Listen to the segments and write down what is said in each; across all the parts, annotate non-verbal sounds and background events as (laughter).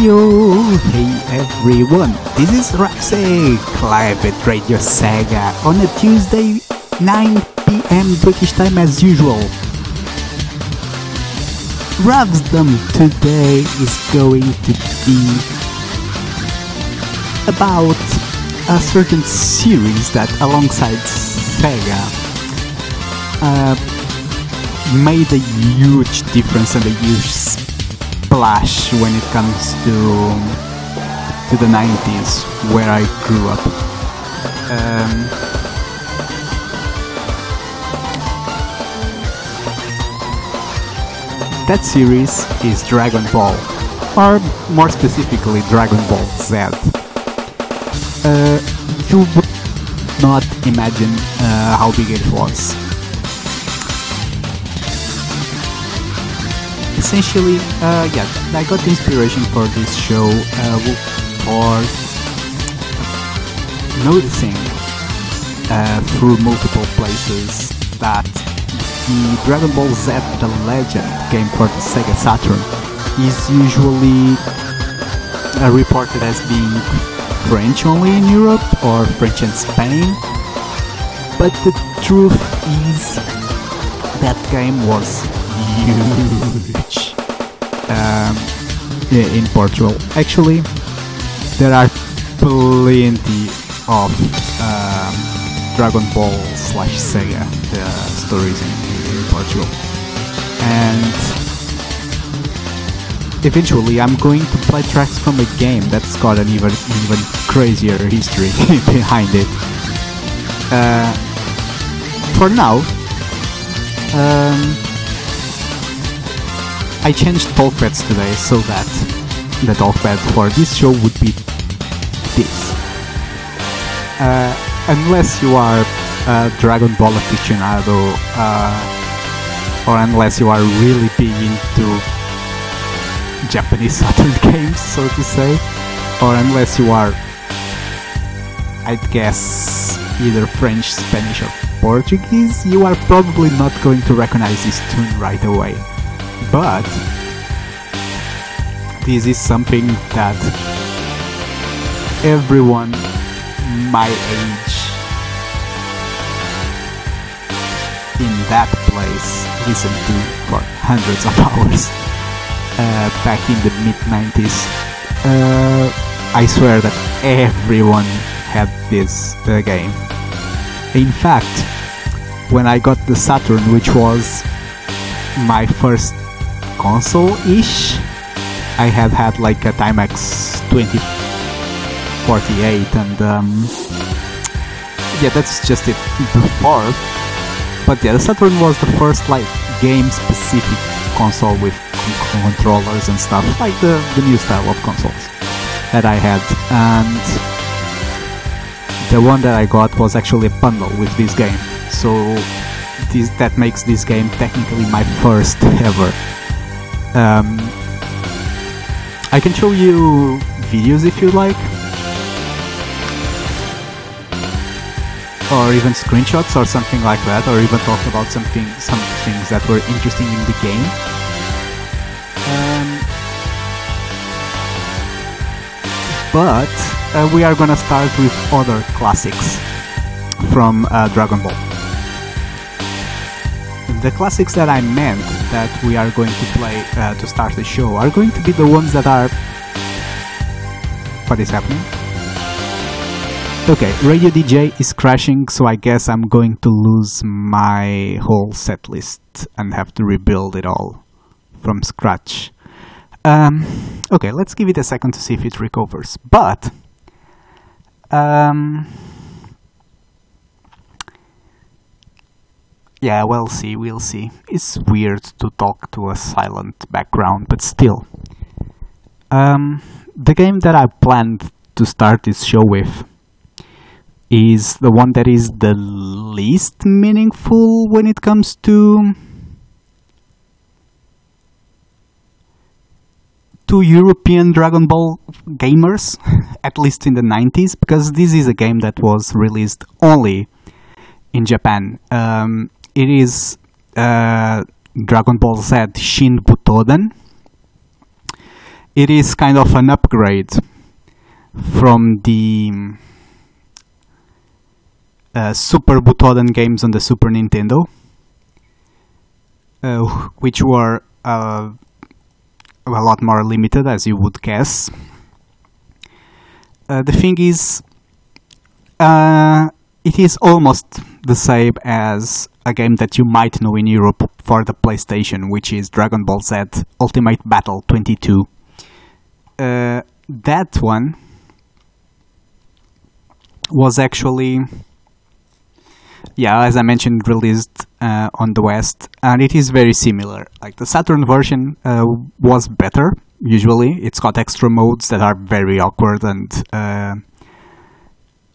Heyo! Hey everyone, this is Rapsy, live Radio Sega on a Tuesday, 9 pm British time as usual. Ravsdom today is going to be about a certain series that alongside Sega uh, made a huge difference and a huge splash when it comes to to the 90s where I grew up. Um, that series is Dragon Ball, or more specifically Dragon Ball Z. Uh, you would not imagine uh, how big it was. Essentially, uh, yeah, I got the inspiration for this show uh, for noticing uh, through multiple places that the Dragon Ball Z The Legend game for the Sega Saturn is usually uh, reported as being French only in Europe or French and Spain. But the truth is that game was huge um, in Portugal. Actually, there are plenty of um, Dragon Ball slash Sega uh, stories in, in Portugal, and eventually I'm going to play tracks from a game that's got an even even crazier history (laughs) behind it. Uh, for now, um, I changed talkpads today so that the talkpad for this show would be this. Uh, unless you are a Dragon Ball aficionado, uh, or unless you are really big into Japanese (laughs) Saturn games, so to say, or unless you are, I'd guess, either French, Spanish, or Portuguese, you are probably not going to recognize this tune right away but this is something that everyone my age in that place listened to for hundreds of (laughs) hours uh, back in the mid 90s. Uh, I swear that everyone had this uh, game. In fact, when I got the Saturn, which was my first console-ish. I have had like a Timex 2048 and um, yeah, that's just it before. But yeah, the Saturn was the first like game-specific console with controllers and stuff, like the, the new style of consoles that I had. And the one that I got was actually a bundle with this game. So this, that makes this game technically my first ever um, I can show you videos if you like. Or even screenshots or something like that, or even talk about something, some things that were interesting in the game. Um, but uh, we are gonna start with other classics from uh, Dragon Ball. The classics that I meant that we are going to play uh, to start the show are going to be the ones that are. What is happening? Okay, Radio DJ is crashing, so I guess I'm going to lose my whole set list and have to rebuild it all from scratch. Um, okay, let's give it a second to see if it recovers. But. Um, Yeah, we'll see, we'll see. It's weird to talk to a silent background, but still. Um, the game that I planned to start this show with is the one that is the least meaningful when it comes to to European Dragon Ball gamers, (laughs) at least in the 90s, because this is a game that was released only in Japan. Um, it is uh, Dragon Ball Z Shin Butoden. it is kind of an upgrade from the uh, Super Butoden games on the Super Nintendo, uh, which were uh, a lot more limited, as you would guess. Uh, the thing is, uh, it is almost the same as a game that you might know in Europe for the PlayStation, which is Dragon Ball Z Ultimate Battle 22. Uh, that one was actually, yeah, as I mentioned, released uh, on the West, and it is very similar. Like the Saturn version uh, was better. Usually, it's got extra modes that are very awkward and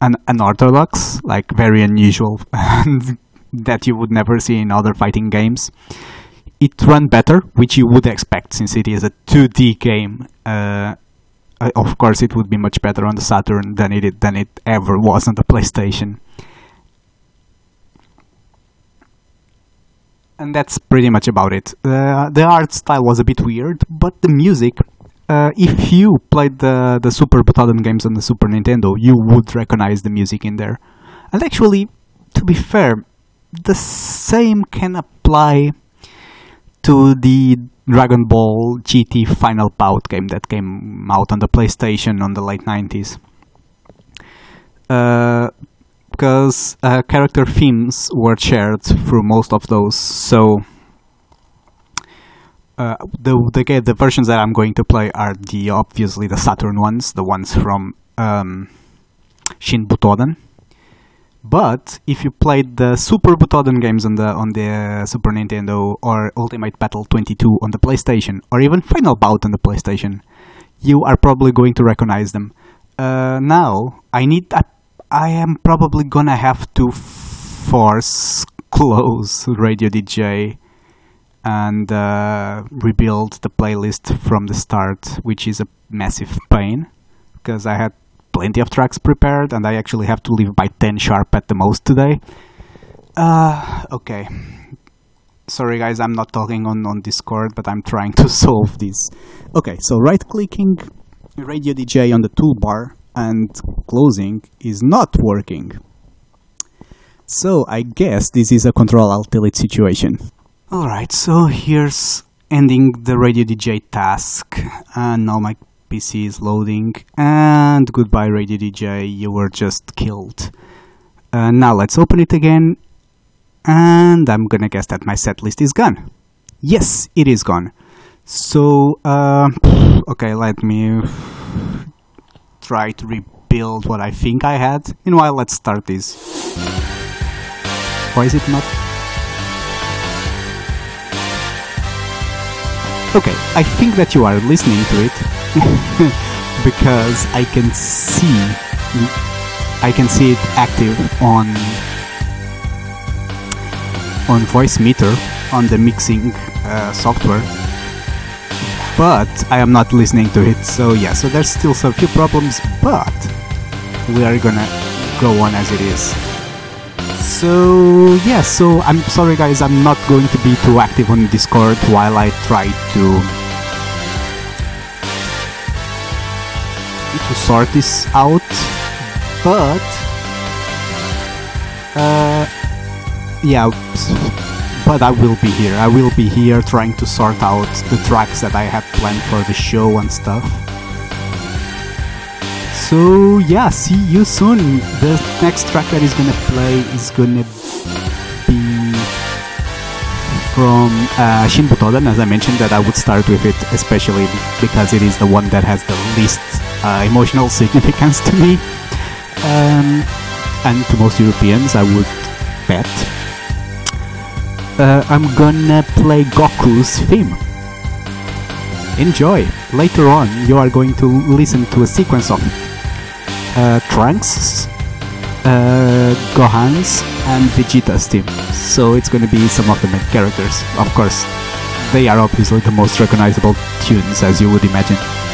un- unorthodox, like very unusual, (laughs) that you would never see in other fighting games. It ran better, which you would expect since it is a 2D game. Uh, uh, of course, it would be much better on the Saturn than it than it ever was on the PlayStation. And that's pretty much about it. Uh, the art style was a bit weird, but the music, uh, if you played the, the Super Butoden games on the Super Nintendo, you would recognize the music in there. And actually, to be fair, the same can apply to the Dragon Ball GT Final Bout game that came out on the PlayStation on the late 90s. Uh, because uh, character themes were shared through most of those, so uh, the, the the versions that I'm going to play are the obviously the Saturn ones, the ones from um, Shin Butoden. But if you played the Super Butoden games on the on the Super Nintendo or Ultimate Battle 22 on the PlayStation or even Final Bout on the PlayStation, you are probably going to recognize them. Uh, now I need I, I am probably gonna have to force (laughs) close Radio DJ and uh, rebuild the playlist from the start, which is a massive pain because I had plenty of tracks prepared, and I actually have to leave by 10 sharp at the most today. Uh, okay. Sorry guys, I'm not talking on, on Discord, but I'm trying to (laughs) solve this. Okay, so right clicking Radio DJ on the toolbar and closing is not working. So I guess this is a control alt delete situation. Alright, so here's ending the Radio DJ task, and now my PC is loading, and goodbye Radio DJ, you were just killed. Uh, now let's open it again, and I'm gonna guess that my setlist is gone. Yes, it is gone. So, uh, okay, let me try to rebuild what I think I had. Meanwhile, let's start this. Why is it not? Okay, I think that you are listening to it (laughs) because I can see I can see it active on on Voicemeeter on the mixing uh, software. But I am not listening to it so yeah so there's still some few problems but we are gonna go on as it is so yeah so I'm sorry guys I'm not going to be too active on Discord while I try to to sort this out, but uh, yeah, but I will be here. I will be here trying to sort out the tracks that I have planned for the show and stuff. So yeah, see you soon. The next track that is gonna play is gonna be from uh, Shin Butoden, as I mentioned, that I would start with it, especially because it is the one that has the least uh, emotional significance to me, um, and to most Europeans, I would bet. Uh, I'm gonna play Goku's theme. Enjoy! Later on, you are going to listen to a sequence of uh, Trunks, uh, Gohan's, and Vegeta's theme. So it's gonna be some of the main characters. Of course, they are obviously the most recognizable tunes, as you would imagine.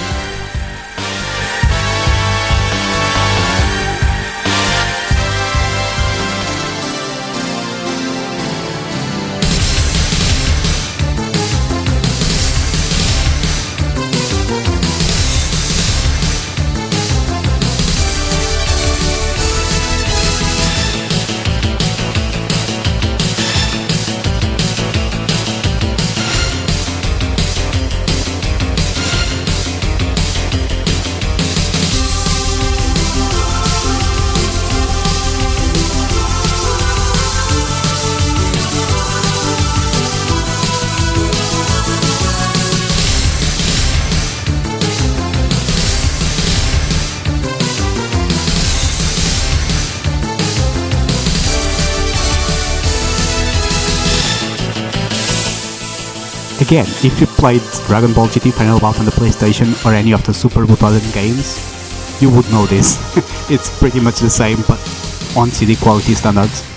Again, if you played Dragon Ball GT Final Bout on the PlayStation or any of the Super Butoden games, you would know this. (laughs) it's pretty much the same, but on CD quality standards.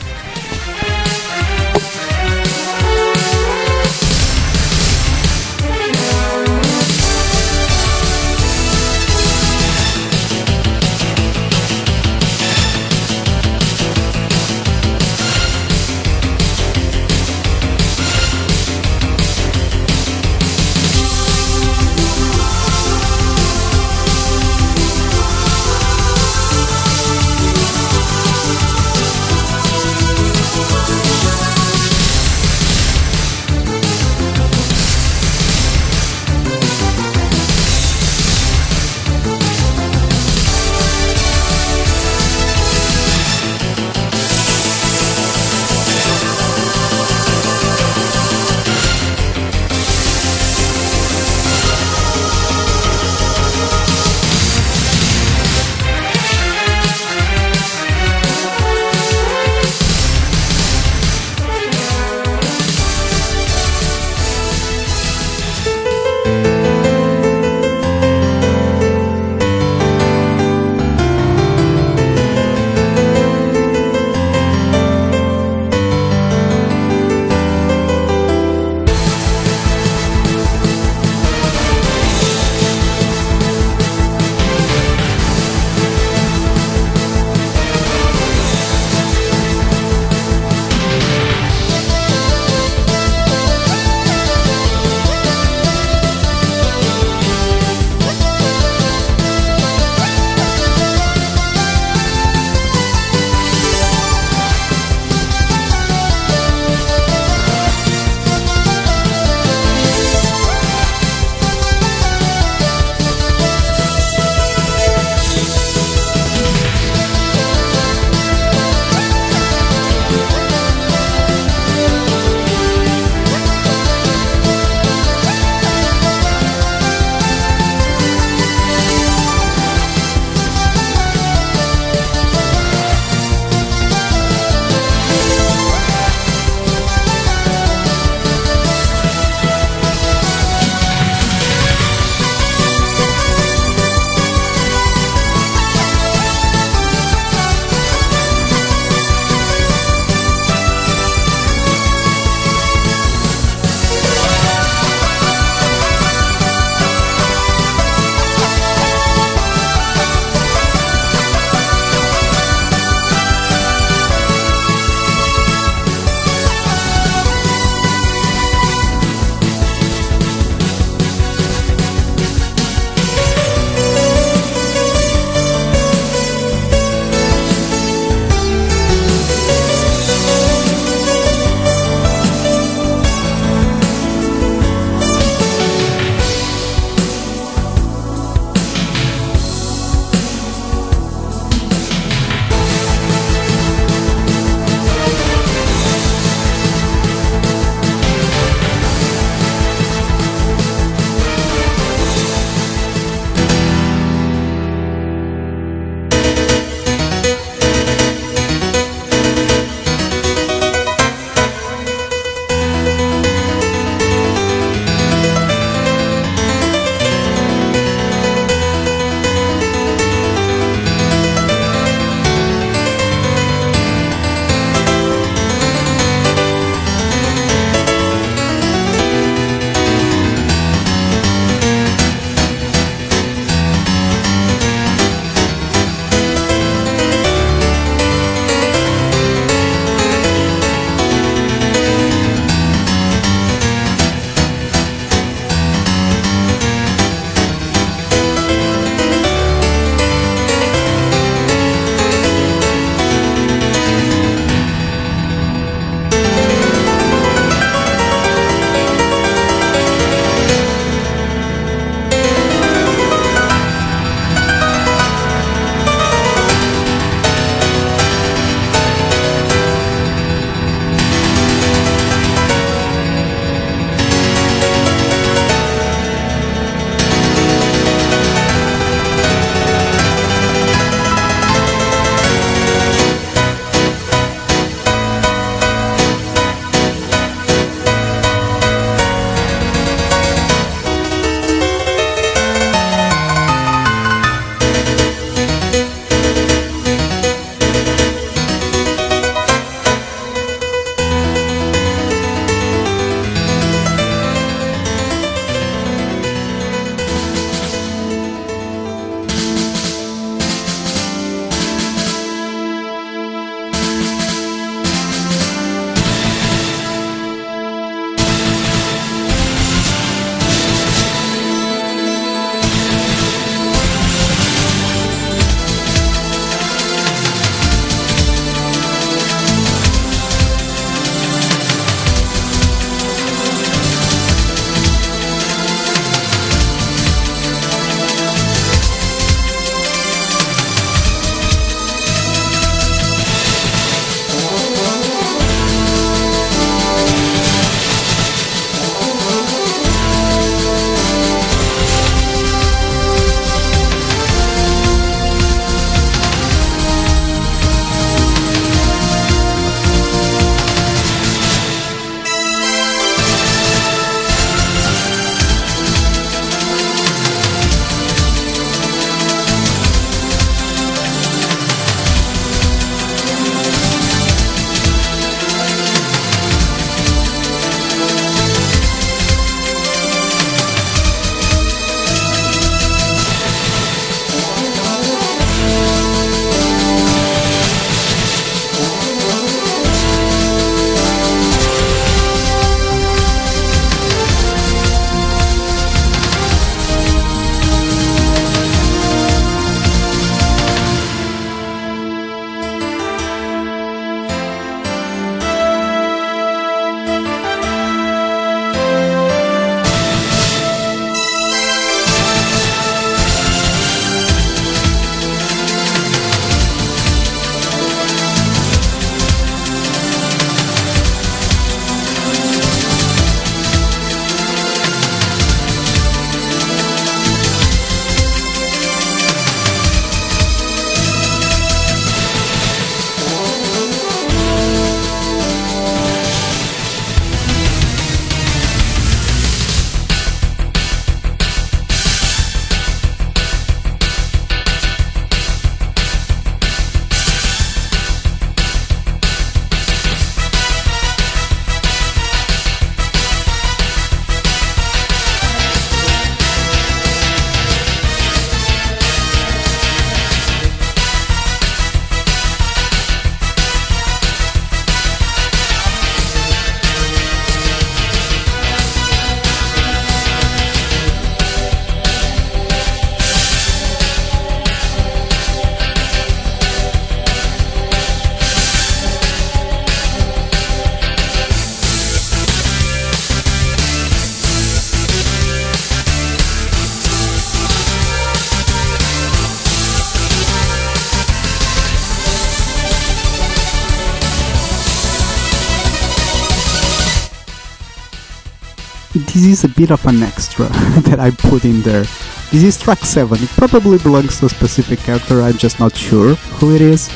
Is a bit of an extra (laughs) that I put in there. This is track 7. It probably belongs to a specific character, I'm just not sure who it is.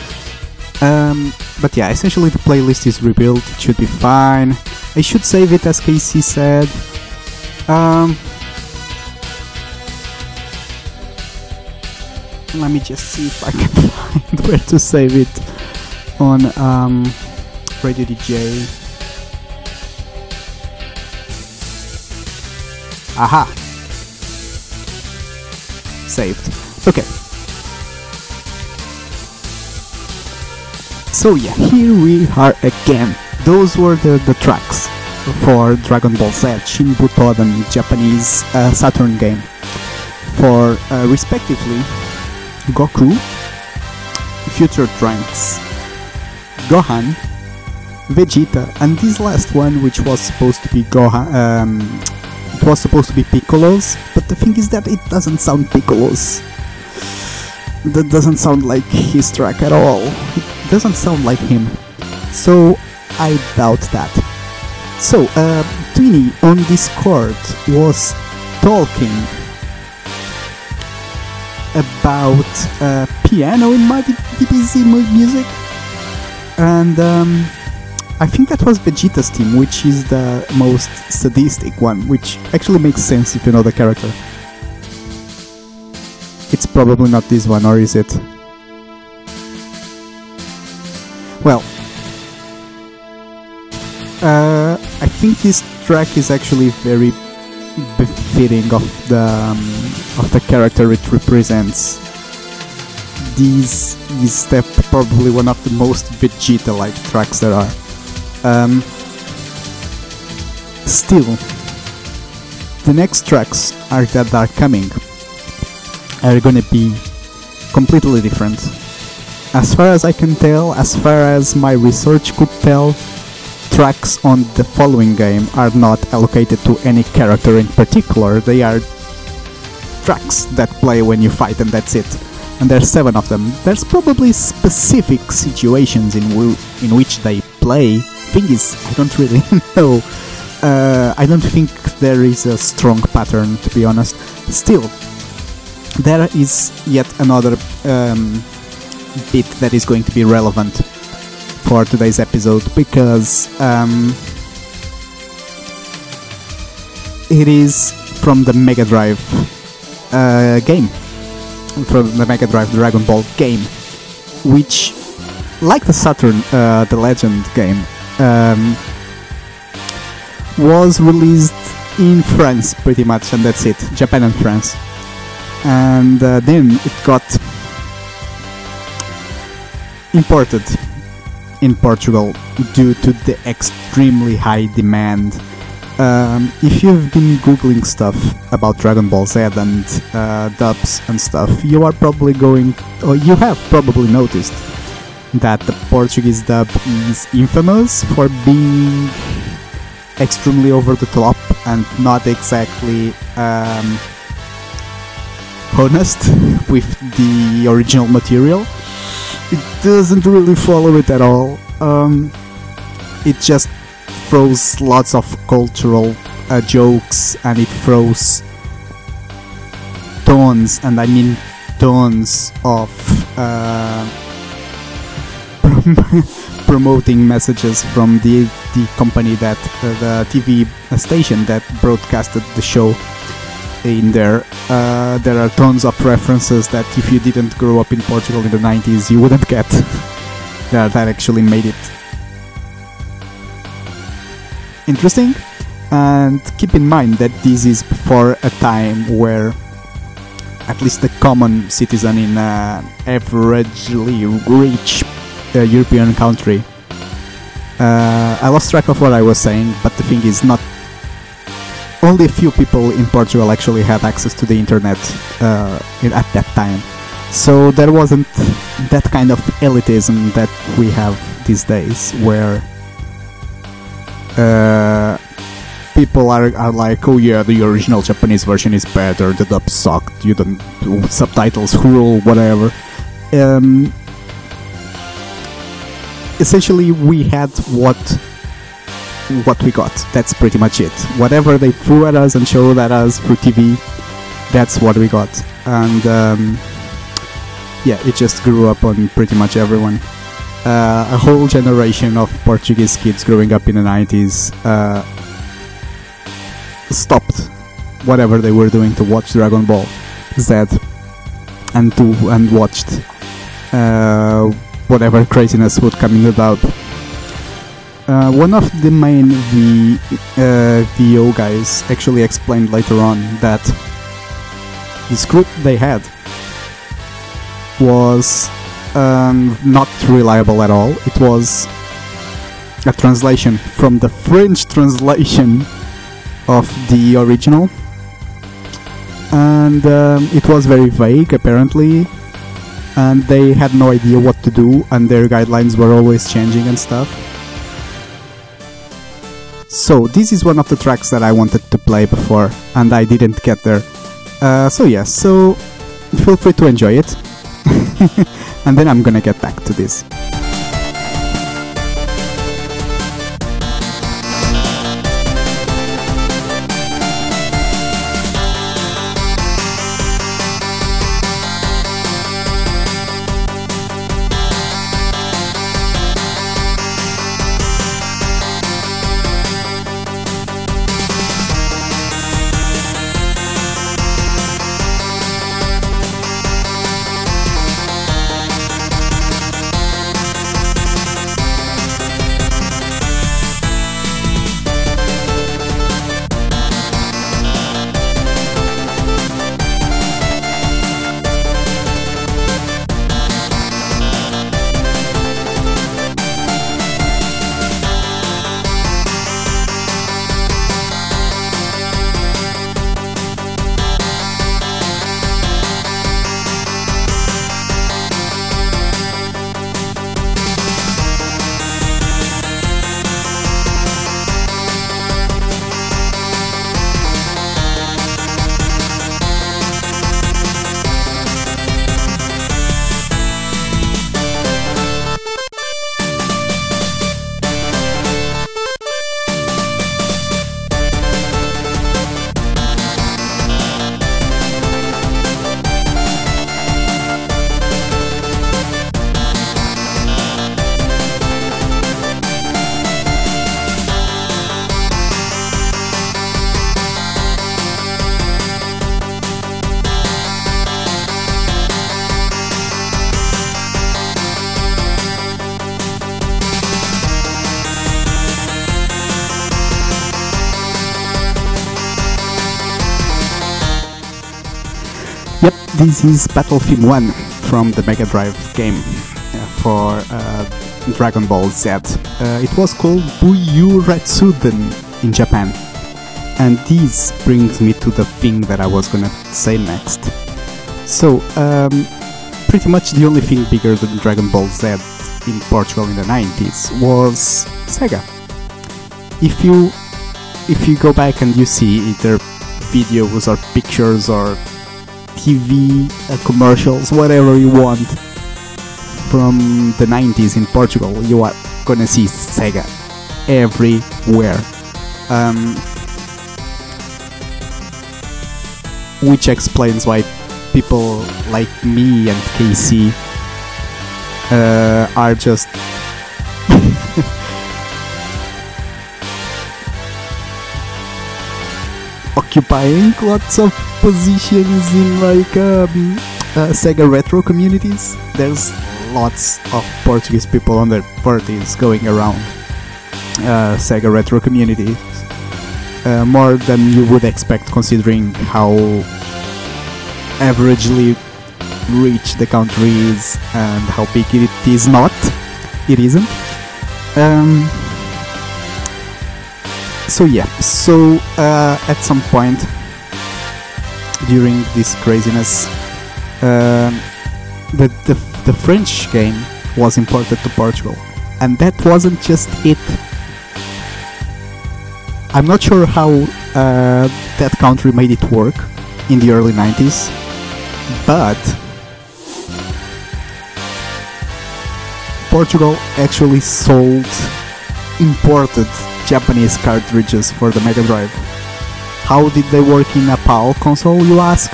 Um, but yeah, essentially the playlist is rebuilt, it should be fine. I should save it as KC said. Um, let me just see if I can (laughs) find where to save it on um, Radio DJ. Aha! Saved. Okay. So yeah, here we are again. Those were the, the tracks for Dragon Ball Z Shin Butoden Japanese uh, Saturn game. For uh, respectively Goku, Future Trunks, Gohan, Vegeta, and this last one, which was supposed to be Gohan, um, it was supposed to be Piccolo's, but the thing is that it doesn't sound Piccolo's. That doesn't sound like his track at all. It doesn't sound like him. So I doubt that. So, uh, Twinny on Discord was talking about uh, piano in my DBZ music, and um, I think that was Vegeta's team, which is the most sadistic one, which actually makes sense if you know the character. It's probably not this one, or is it? Well, uh, I think this track is actually very befitting of the um, of the character it represents. These is probably one of the most Vegeta-like tracks there are. Um, still, the next tracks are that are coming are gonna be completely different. As far as I can tell, as far as my research could tell, tracks on the following game are not allocated to any character in particular. They are tracks that play when you fight, and that's it. And there's seven of them. There's probably specific situations in w- in which they play. Thing is, I don't really (laughs) know. Uh, I don't think there is a strong pattern, to be honest. Still, there is yet another um, bit that is going to be relevant for today's episode because um, it is from the Mega Drive uh, game, from the Mega Drive Dragon Ball game, which, like the Saturn, uh, the Legend game, um, was released in France pretty much, and that's it. Japan and France, and uh, then it got imported in Portugal due to the extremely high demand. Um, if you've been googling stuff about Dragon Ball Z and uh, dubs and stuff, you are probably going, or you have probably noticed that the Portuguese dub is infamous for being extremely over the top and not exactly um, honest (laughs) with the original material it doesn't really follow it at all. Um, it just throws lots of cultural uh, jokes and it throws tons, and I mean tons of uh, (laughs) promoting messages from the the company that uh, the TV station that broadcasted the show in there. Uh, there are tons of references that if you didn't grow up in Portugal in the 90s, you wouldn't get. (laughs) that, that actually made it interesting. And keep in mind that this is before a time where at least the common citizen in an averagely rich uh, European country. Uh, I lost track of what I was saying, but the thing is, not only a few people in Portugal actually had access to the internet uh, at that time. So there wasn't that kind of elitism that we have these days, where uh, people are, are like, oh yeah, the original Japanese version is better, the dub sucked, you don't subtitles rule, whatever. Um, essentially, we had what what we got. That's pretty much it. Whatever they threw at us and showed at us through TV, that's what we got. And um, yeah, it just grew up on pretty much everyone. Uh, a whole generation of Portuguese kids growing up in the 90s uh, stopped whatever they were doing to watch Dragon Ball Z and to and watched uh, whatever craziness would come in dub. Uh, one of the main v, uh, VO guys actually explained later on that the script they had was um, not reliable at all. It was a translation from the French (laughs) translation of the original, and um, it was very vague apparently. And they had no idea what to do, and their guidelines were always changing and stuff. So, this is one of the tracks that I wanted to play before, and I didn't get there. Uh, so, yeah, so feel free to enjoy it. (laughs) and then I'm gonna get back to this. This is Battlefield 1 from the Mega Drive game uh, for uh, Dragon Ball Z. Uh, it was called Buyu Retsuden in Japan. And this brings me to the thing that I was gonna say next. So, um, pretty much the only thing bigger than Dragon Ball Z in Portugal in the 90s was Sega. If you if you go back and you see either videos or pictures or TV uh, commercials, whatever you want from the 90s in Portugal, you are gonna see Sega everywhere. Um, which explains why people like me and KC uh, are just (laughs) occupying lots of positions in like um, uh, Sega retro communities. There's lots of Portuguese people on their 30s going around uh, Sega retro communities. Uh, more than you would expect considering how averagely rich the country is and how big it is not. It isn't. Um, so yeah, so uh, at some point during this craziness, um, the, the the French game was imported to Portugal, and that wasn't just it. I'm not sure how uh, that country made it work in the early 90s, but Portugal actually sold imported Japanese cartridges for the Mega Drive. How did they work in a PAL console, you ask?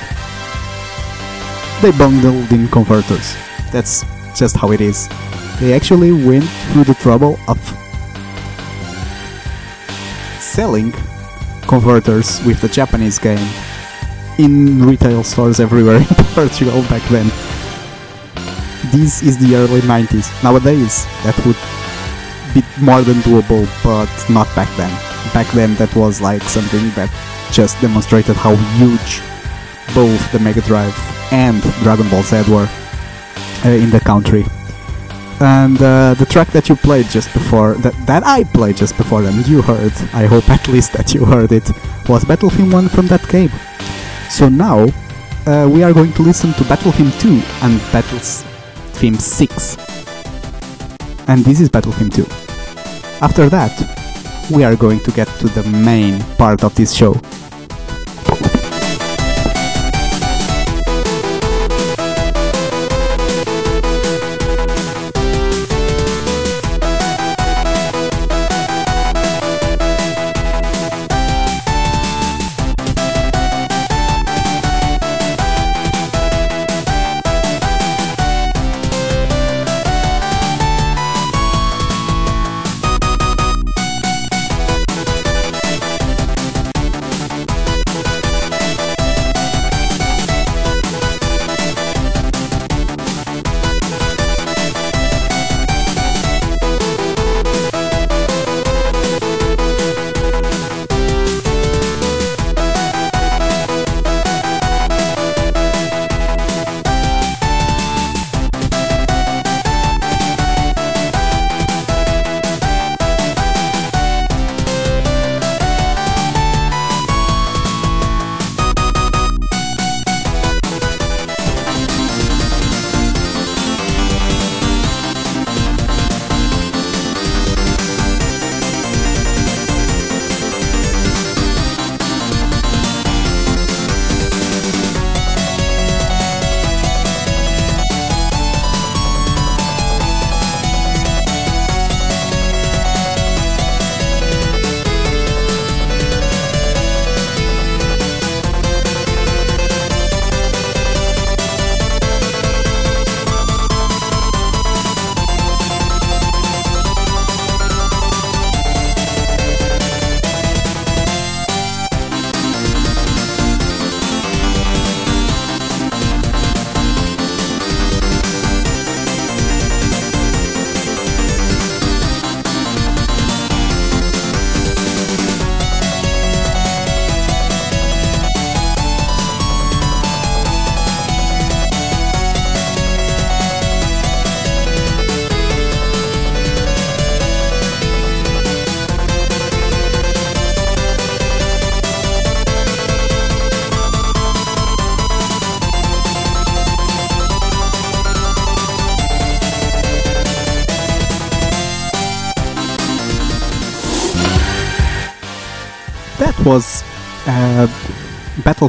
They bundled in converters. That's just how it is. They actually went through the trouble of selling converters with the Japanese game in retail stores everywhere (laughs) in Portugal back then. This is the early 90s. Nowadays, that would be more than doable, but not back then. Back then, that was like something that just demonstrated how huge both the Mega Drive and Dragon Ball Z were uh, in the country. And uh, the track that you played just before, that, that I played just before, and you heard, I hope at least that you heard it, was Battle Theme 1 from that game. So now, uh, we are going to listen to Battle Theme 2 and Battle Theme 6. And this is Battle Theme 2. After that, we are going to get to the main part of this show.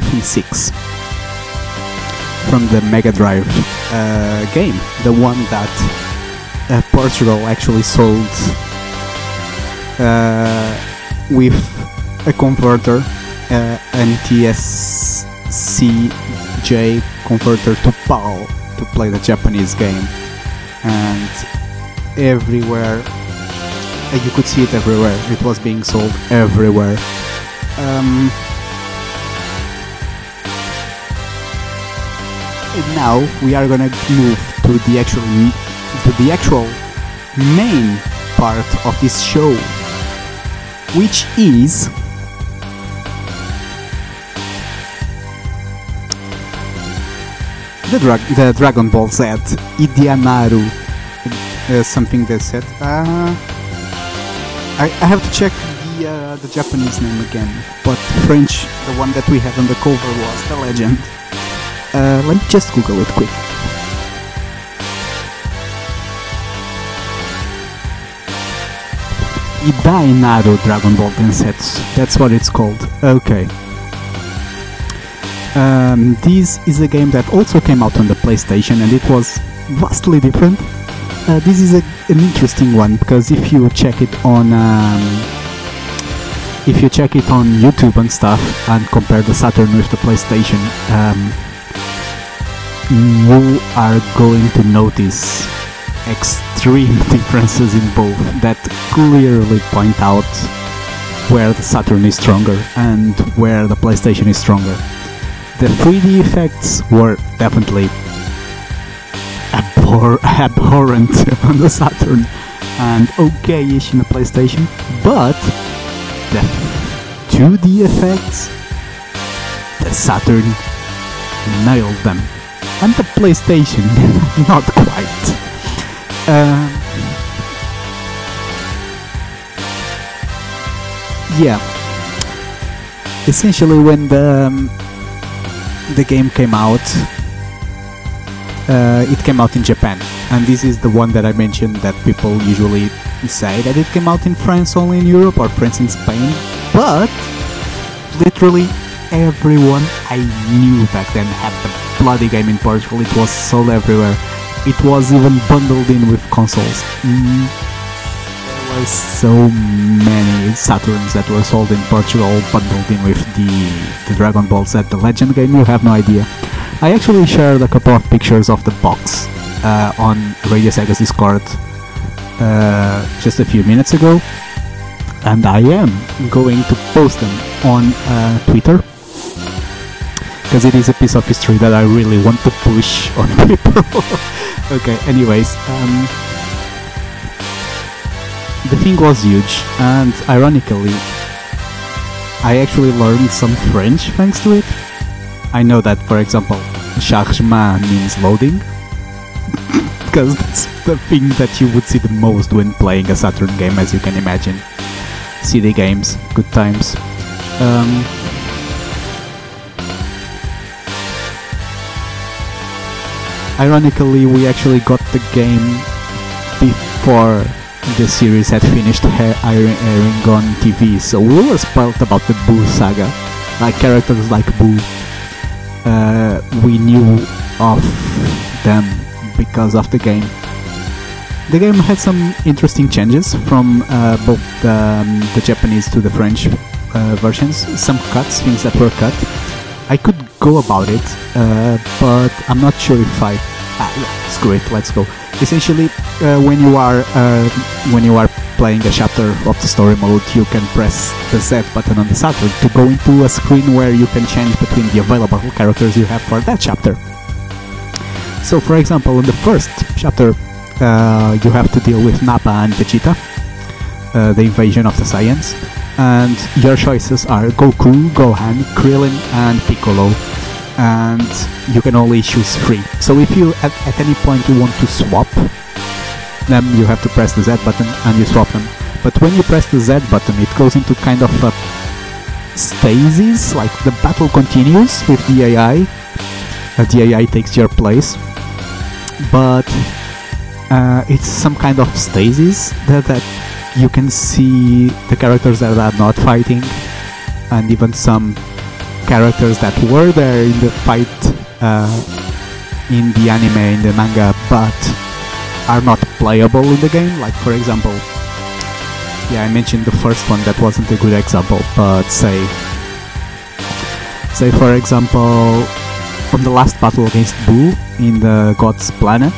P6 from the Mega Drive uh, game, the one that uh, Portugal actually sold uh, with a converter, uh, NTSCJ converter to PAL to play the Japanese game, and everywhere uh, you could see it everywhere. It was being sold everywhere. Um, and now we are gonna move to the actual to the actual main part of this show, which is the, the Dragon Ball Z Idianaru. Uh, something they said. Uh, I, I have to check the uh, the Japanese name again, but French, the one that we had on the cover was the legend. Uh, let me just Google it quick. Idainaru Dragon Ball Densetsu. That's what it's called. Okay. Um, this is a game that also came out on the PlayStation and it was vastly different. Uh, this is a, an interesting one because if you check it on um, if you check it on YouTube and stuff and compare the Saturn with the PlayStation, um, you are going to notice extreme (laughs) differences in both that clearly point out where the Saturn is stronger and where the PlayStation is stronger. The 3D effects were definitely abhor- (laughs) abhorrent (laughs) on the Saturn and okay-ish in the PlayStation, but the 2D effects, the Saturn nailed them, and the PlayStation (laughs) not quite. Uh, yeah. Essentially, when the um, the game came out, uh, it came out in Japan, and this is the one that I mentioned that people usually say that it came out in France only in Europe or France in Spain, but literally everyone I knew back then had the bloody game in Portugal. It was sold everywhere. It was even bundled in with consoles. Mm, there were so many Saturns that were sold in Portugal, bundled in with the, the Dragon Ball Z The Legend game. You have no idea. I actually shared a couple of pictures of the box uh, on Radio Sega's Discord uh, just a few minutes ago, and I am going to post them on uh, Twitter because it is a piece of history that I really want to push on (laughs) people. okay, anyways, um, the thing was huge, and ironically, I actually learned some French thanks to it. I know that, for example, chargement means loading, (coughs) because that's the thing that you would see the most when playing a Saturn game, as you can imagine. CD games, good times. Um, ironically, we actually got the game before the series had finished airing, airing on TV, so we were spoiled about the Boo saga. Like characters like Boo, uh, we knew of them because of the game. The game had some interesting changes from uh, both the, um, the Japanese to the French uh, versions. Some cuts, things that were cut. I could go about it, uh, but I'm not sure if I. Ah, screw it. Let's go. Essentially, uh, when you are uh, when you are playing a chapter of the story mode, you can press the Z button on the Saturn to go into a screen where you can change between the available characters you have for that chapter. So, for example, in the first chapter, uh, you have to deal with Nappa and Vegeta, uh, the invasion of the Saiyans, and your choices are Goku, Gohan, Krillin, and Piccolo, and you can only choose three. So, if you at, at any point you want to swap them, you have to press the Z button and you swap them. But when you press the Z button, it goes into kind of a stasis, like the battle continues with the AI. The AI takes your place, but uh, it's some kind of stasis that, that you can see the characters that are not fighting, and even some characters that were there in the fight uh, in the anime, in the manga, but are not playable in the game. Like, for example, yeah, I mentioned the first one that wasn't a good example, but say, say for example, from the last battle against Boo in the God's Planet,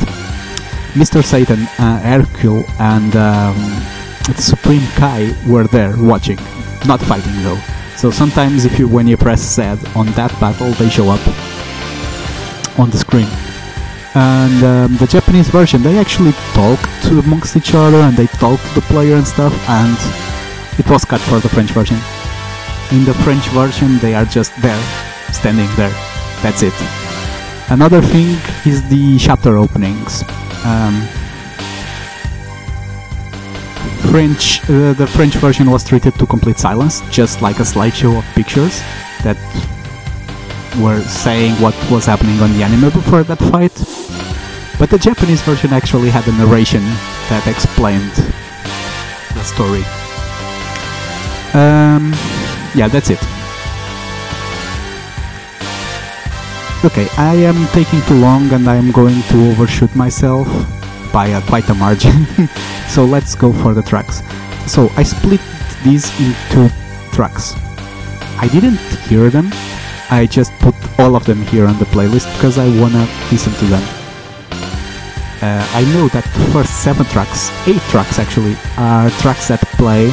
Mr. Satan, uh, Hercule, and um, Supreme Kai were there watching, not fighting though. So sometimes, if you when you press Z on that battle, they show up on the screen. And um, the Japanese version, they actually talk to amongst each other and they talk to the player and stuff. And it was cut for the French version. In the French version, they are just there, standing there. That's it. Another thing is the chapter openings. Um, French, uh, the French version was treated to complete silence, just like a slideshow of pictures that were saying what was happening on the anime before that fight. But the Japanese version actually had a narration that explained the story. Um, yeah, that's it. Okay, I am taking too long and I am going to overshoot myself by quite a margin. (laughs) so let's go for the tracks. So I split these into tracks. I didn't hear them. I just put all of them here on the playlist because I wanna listen to them. Uh, I know that the first seven tracks, eight tracks actually, are tracks that play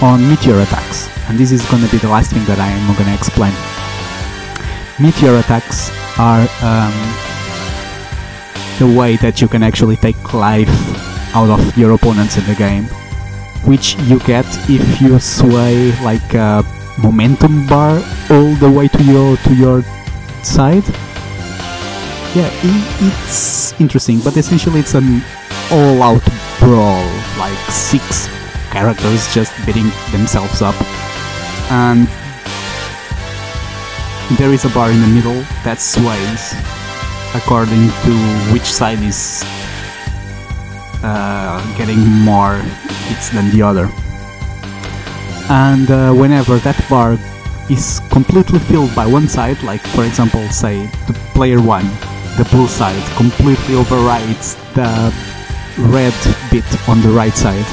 on meteor attacks, and this is gonna be the last thing that I am gonna explain. Meteor attacks are um, the way that you can actually take life out of your opponents in the game, which you get if you sway like a momentum bar all the way to your to your side. Yeah, it's interesting, but essentially it's an all-out brawl, like six characters just beating themselves up, and there is a bar in the middle that sways according to which side is uh, getting more hits than the other. And uh, whenever that bar is completely filled by one side, like for example, say the player one, the blue side completely overrides the red bit on the right side,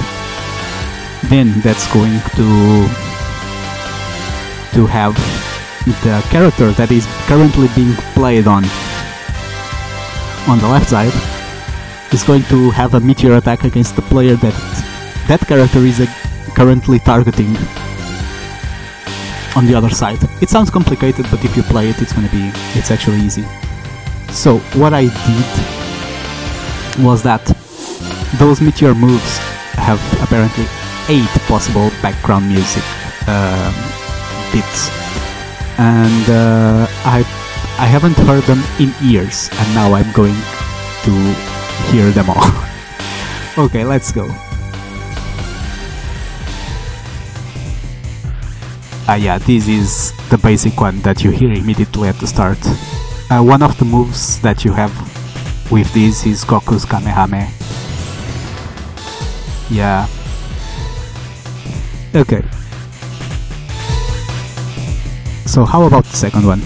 then that's going to to have the character that is currently being played on on the left side is going to have a meteor attack against the player that that character is uh, currently targeting on the other side. It sounds complicated, but if you play it, it's gonna be it's actually easy. So what I did was that those meteor moves have apparently eight possible background music um, bits, and uh, I I haven't heard them in years, and now I'm going to hear them all. (laughs) okay, let's go. Ah yeah, this is the basic one that you hear immediately at the start. Uh, one of the moves that you have with this is Goku's Kamehame. Yeah. Okay. So how about the second one?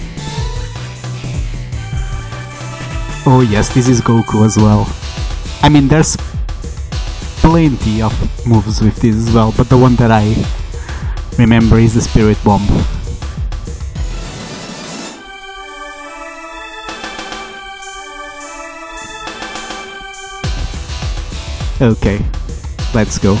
Oh yes, this is Goku as well. I mean, there's plenty of moves with this as well, but the one that I remember is the Spirit Bomb. Okay, let's go.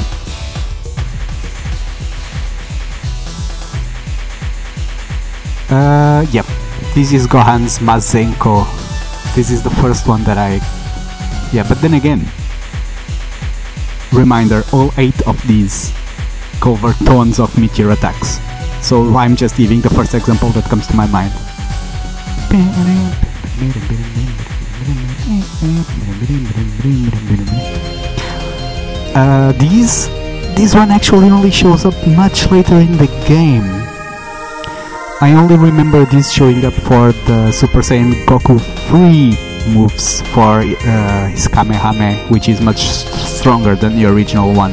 Uh, yep, this is Gohan's Masenko this is the first one that I yeah but then again reminder all eight of these cover tons of meteor attacks. So I'm just giving the first example that comes to my mind. Uh, these this one actually only shows up much later in the game. I only remember this showing up for the Super Saiyan Goku 3 moves for uh, his Kamehame, which is much stronger than the original one.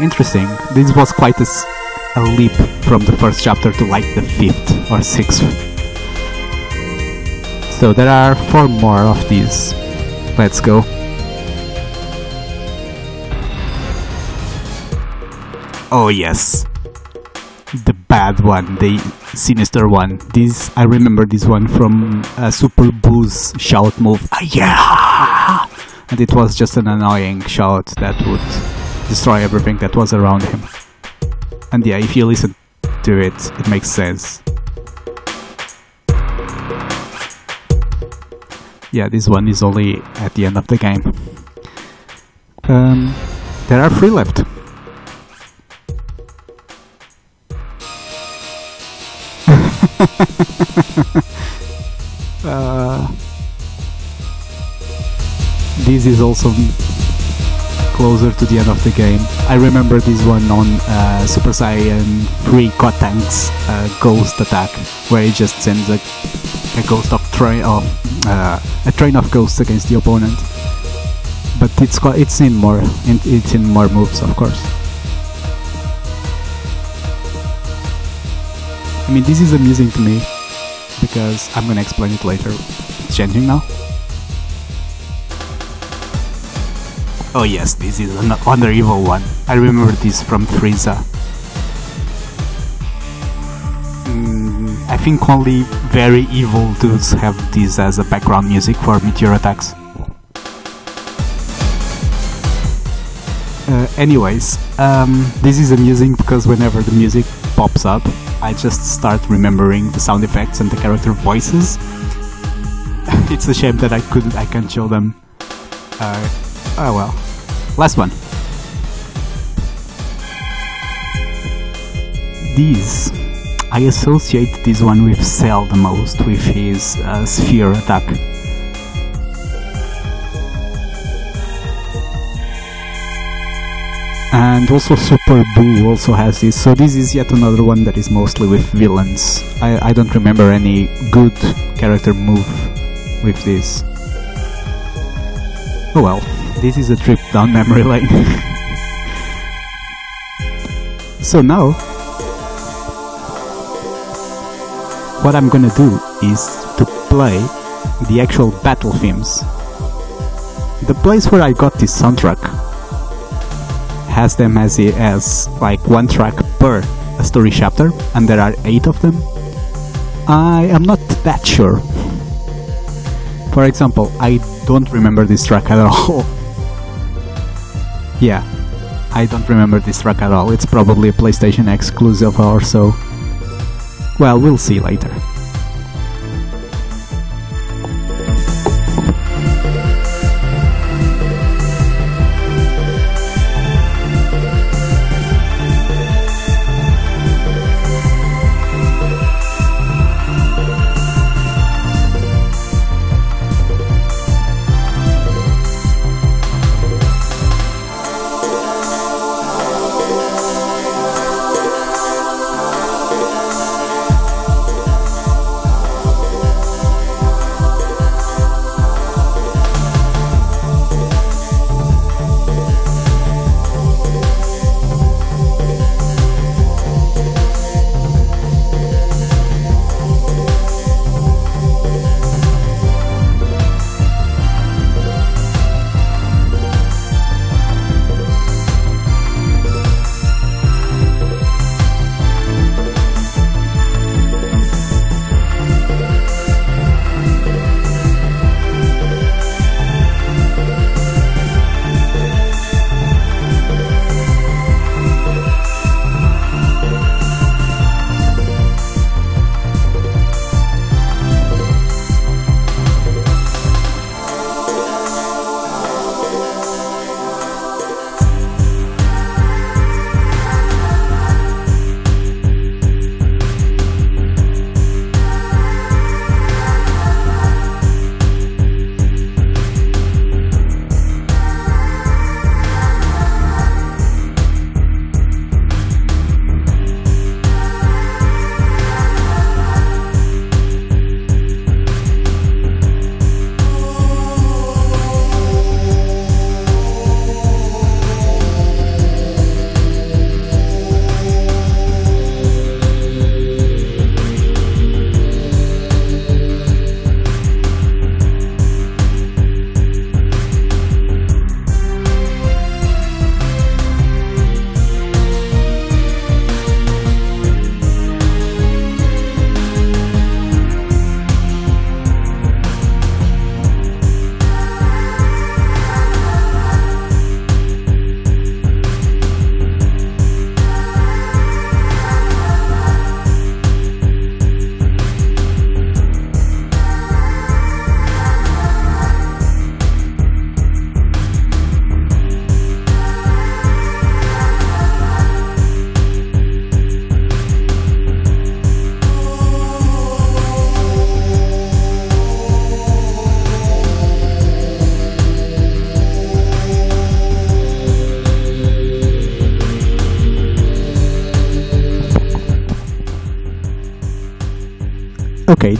Interesting, this was quite a, a leap from the first chapter to like the fifth or sixth. So there are four more of these. Let's go. Oh yes, the bad one, the sinister one. This I remember this one from a Super Boo's shout move. Ah, yeah, and it was just an annoying shout that would destroy everything that was around him. And yeah, if you listen to it, it makes sense. Yeah, this one is only at the end of the game. Um, there are three left. (laughs) uh, this is also closer to the end of the game. I remember this one on uh, Super Saiyan 3 Gotenks uh, Ghost Attack, where he just sends a, a ghost of train of uh, a train of ghosts against the opponent. But it's it's in more, it's in more moves, of course. I mean, this is amusing to me because I'm gonna explain it later. It's changing now. Oh yes, this is another evil one. I remember this from Frieza. Mm, I think only very evil dudes have this as a background music for meteor attacks. Uh, anyways, um, this is amusing because whenever the music pops up, I just start remembering the sound effects and the character voices. (laughs) it's a shame that I couldn't, I can't show them. Uh, oh well. Last one. These. I associate this one with Cell the most, with his uh, sphere attack. And also Super Boo also has this. So this is yet another one that is mostly with villains. I, I don't remember any good character move with this. Oh well, this is a trip down memory lane. (laughs) so now, what I'm gonna do is to play the actual battle themes. The place where I got this soundtrack has them as as like one track per story chapter, and there are eight of them. I am not that sure. For example, I don't remember this track at all. (laughs) yeah, I don't remember this track at all. It's probably a PlayStation exclusive or so. Well, we'll see later.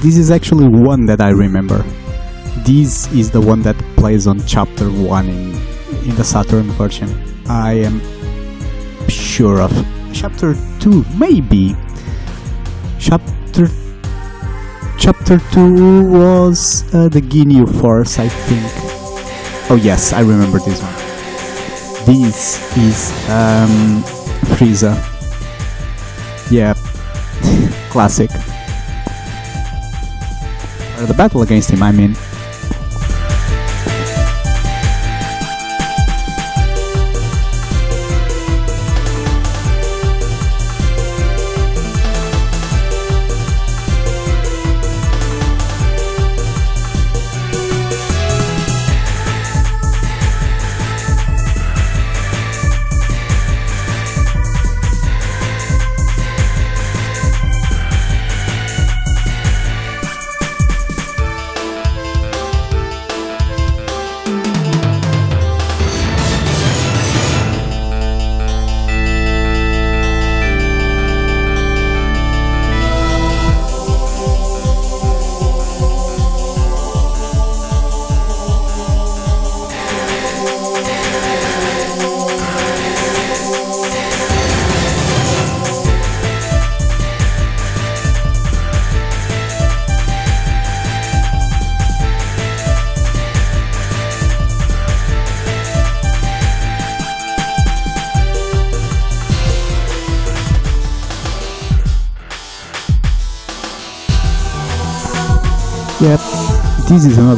This is actually one that I remember. This is the one that plays on chapter 1 in, in the Saturn version. I am sure of. Chapter 2, maybe. Chapter Chapter 2 was uh, the Ginyu Force, I think. Oh yes, I remember this one. this is um, Frieza. Yeah, (laughs) classic. The battle against him, I mean.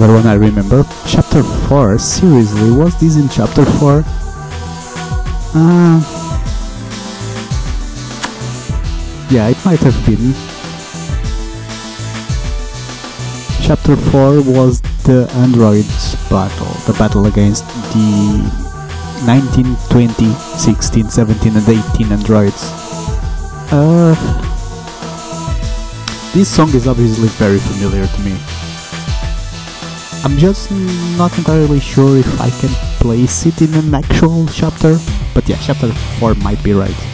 Another one I remember. Chapter 4, seriously, was this in chapter 4? Uh, yeah, it might have been. Chapter 4 was the androids battle, the battle against the 19, 20, 16, 17 and 18 androids. Uh, this song is obviously very familiar to me. I'm just not entirely sure if I can place it in an actual chapter, but yeah, chapter 4 might be right.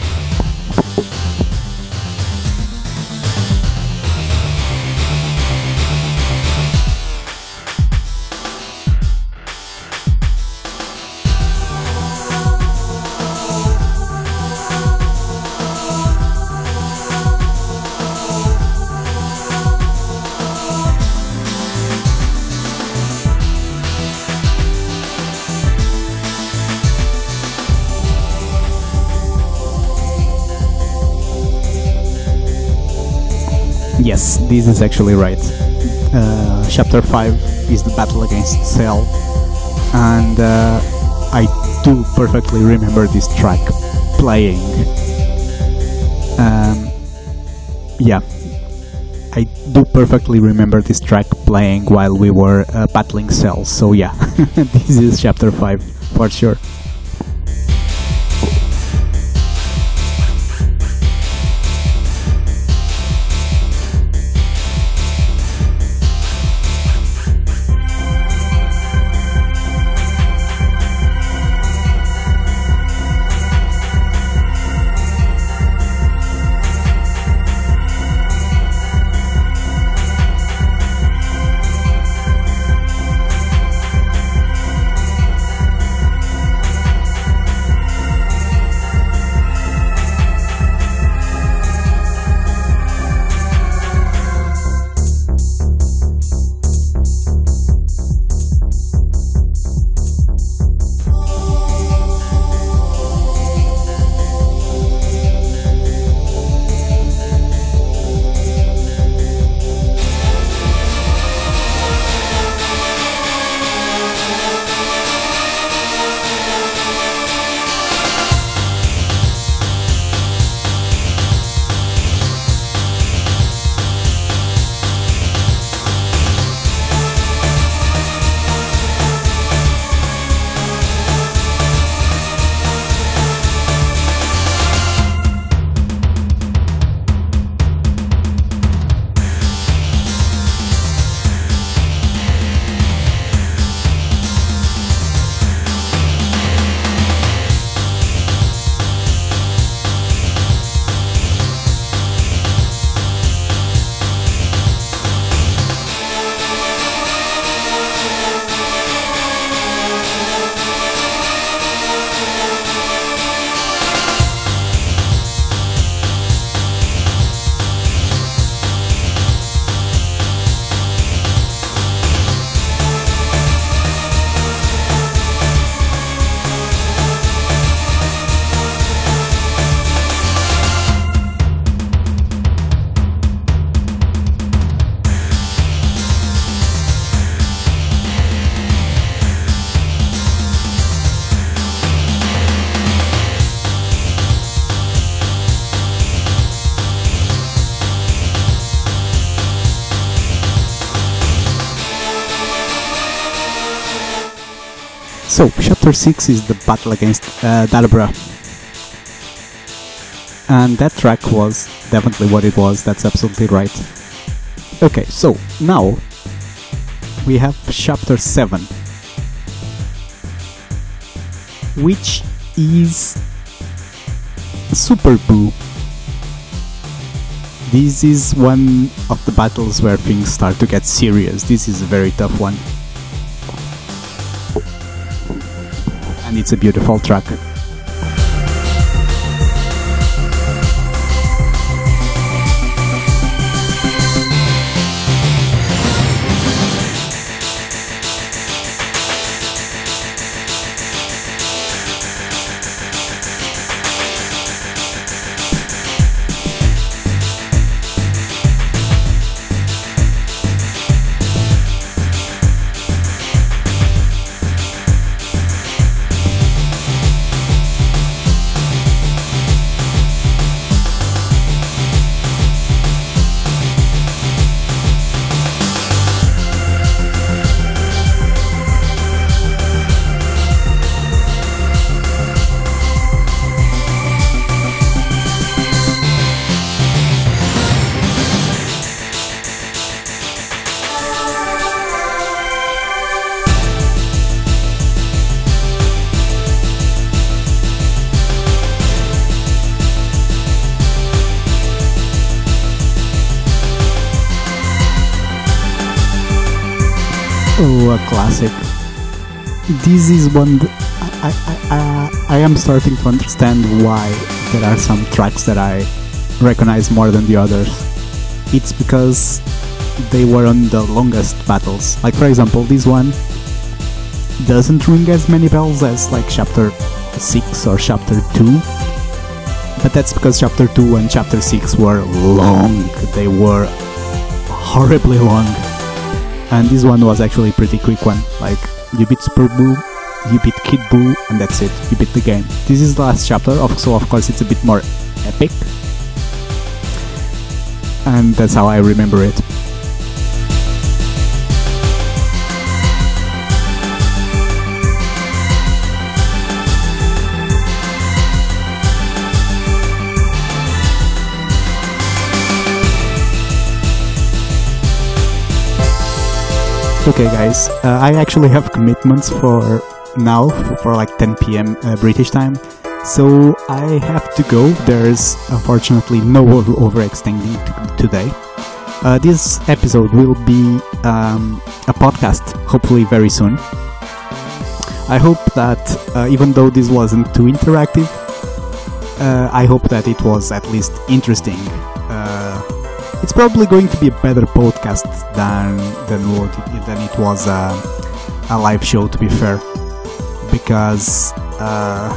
Is actually right. Uh, chapter 5 is the battle against Cell, and uh, I do perfectly remember this track playing. Um, yeah, I do perfectly remember this track playing while we were uh, battling Cell, so yeah, (laughs) this is chapter 5 for sure. So, chapter 6 is the battle against uh. And that track was definitely what it was, that's absolutely right. Okay, so now we have chapter 7, which is Super Boo. This is one of the battles where things start to get serious. This is a very tough one. It's a beautiful track. This is one. Th- I, I, I, I am starting to understand why there are some tracks that I recognize more than the others. It's because they were on the longest battles. Like, for example, this one doesn't ring as many bells as like chapter 6 or chapter 2. But that's because chapter 2 and chapter 6 were long. They were horribly long and this one was actually pretty quick one. Like you beat Super Boo, you beat Kid Boo, and that's it. You beat the game. This is the last chapter, of so of course it's a bit more epic, and that's how I remember it. Okay, guys, uh, I actually have commitments for now for like 10 p.m. Uh, British time, so I have to go. There's unfortunately no (laughs) over- overextending t- today. Uh, this episode will be um, a podcast, hopefully very soon. I hope that uh, even though this wasn't too interactive, uh, I hope that it was at least interesting. Uh, it's probably going to be a better podcast than than what it, than it was a, a live show. To be fair, because uh,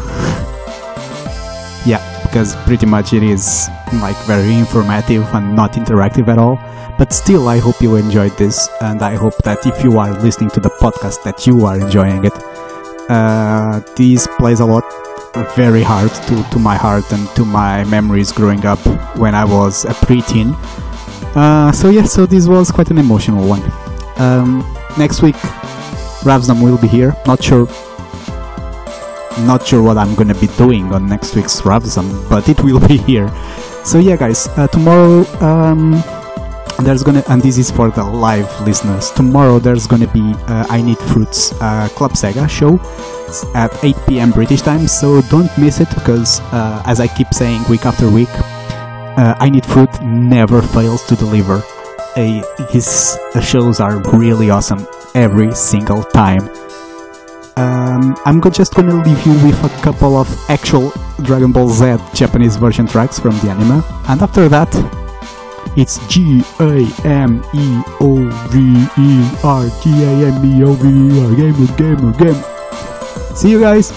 (laughs) yeah, because pretty much it is like very informative and not interactive at all. But still, I hope you enjoyed this, and I hope that if you are listening to the podcast, that you are enjoying it. Uh, this plays a lot very hard to, to my heart and to my memories growing up when I was a preteen. Uh, so yeah, so this was quite an emotional one. Um, next week, Ravsam will be here. Not sure, not sure what I'm gonna be doing on next week's Ravsam, but it will (laughs) be here. So yeah, guys, uh, tomorrow um, there's gonna, and this is for the live listeners. Tomorrow there's gonna be uh, I Need Fruits uh, Club Sega show at 8 p.m. British time. So don't miss it because, uh, as I keep saying week after week, uh, I Need Fruit never fails to deliver. Uh, his shows are really awesome every single time. Um, I'm just gonna leave you with a couple of actual Dragon Ball Z Japanese version tracks from the anime, and after that, it's G A M E O V E R G A M E O V E R game game game. See you guys.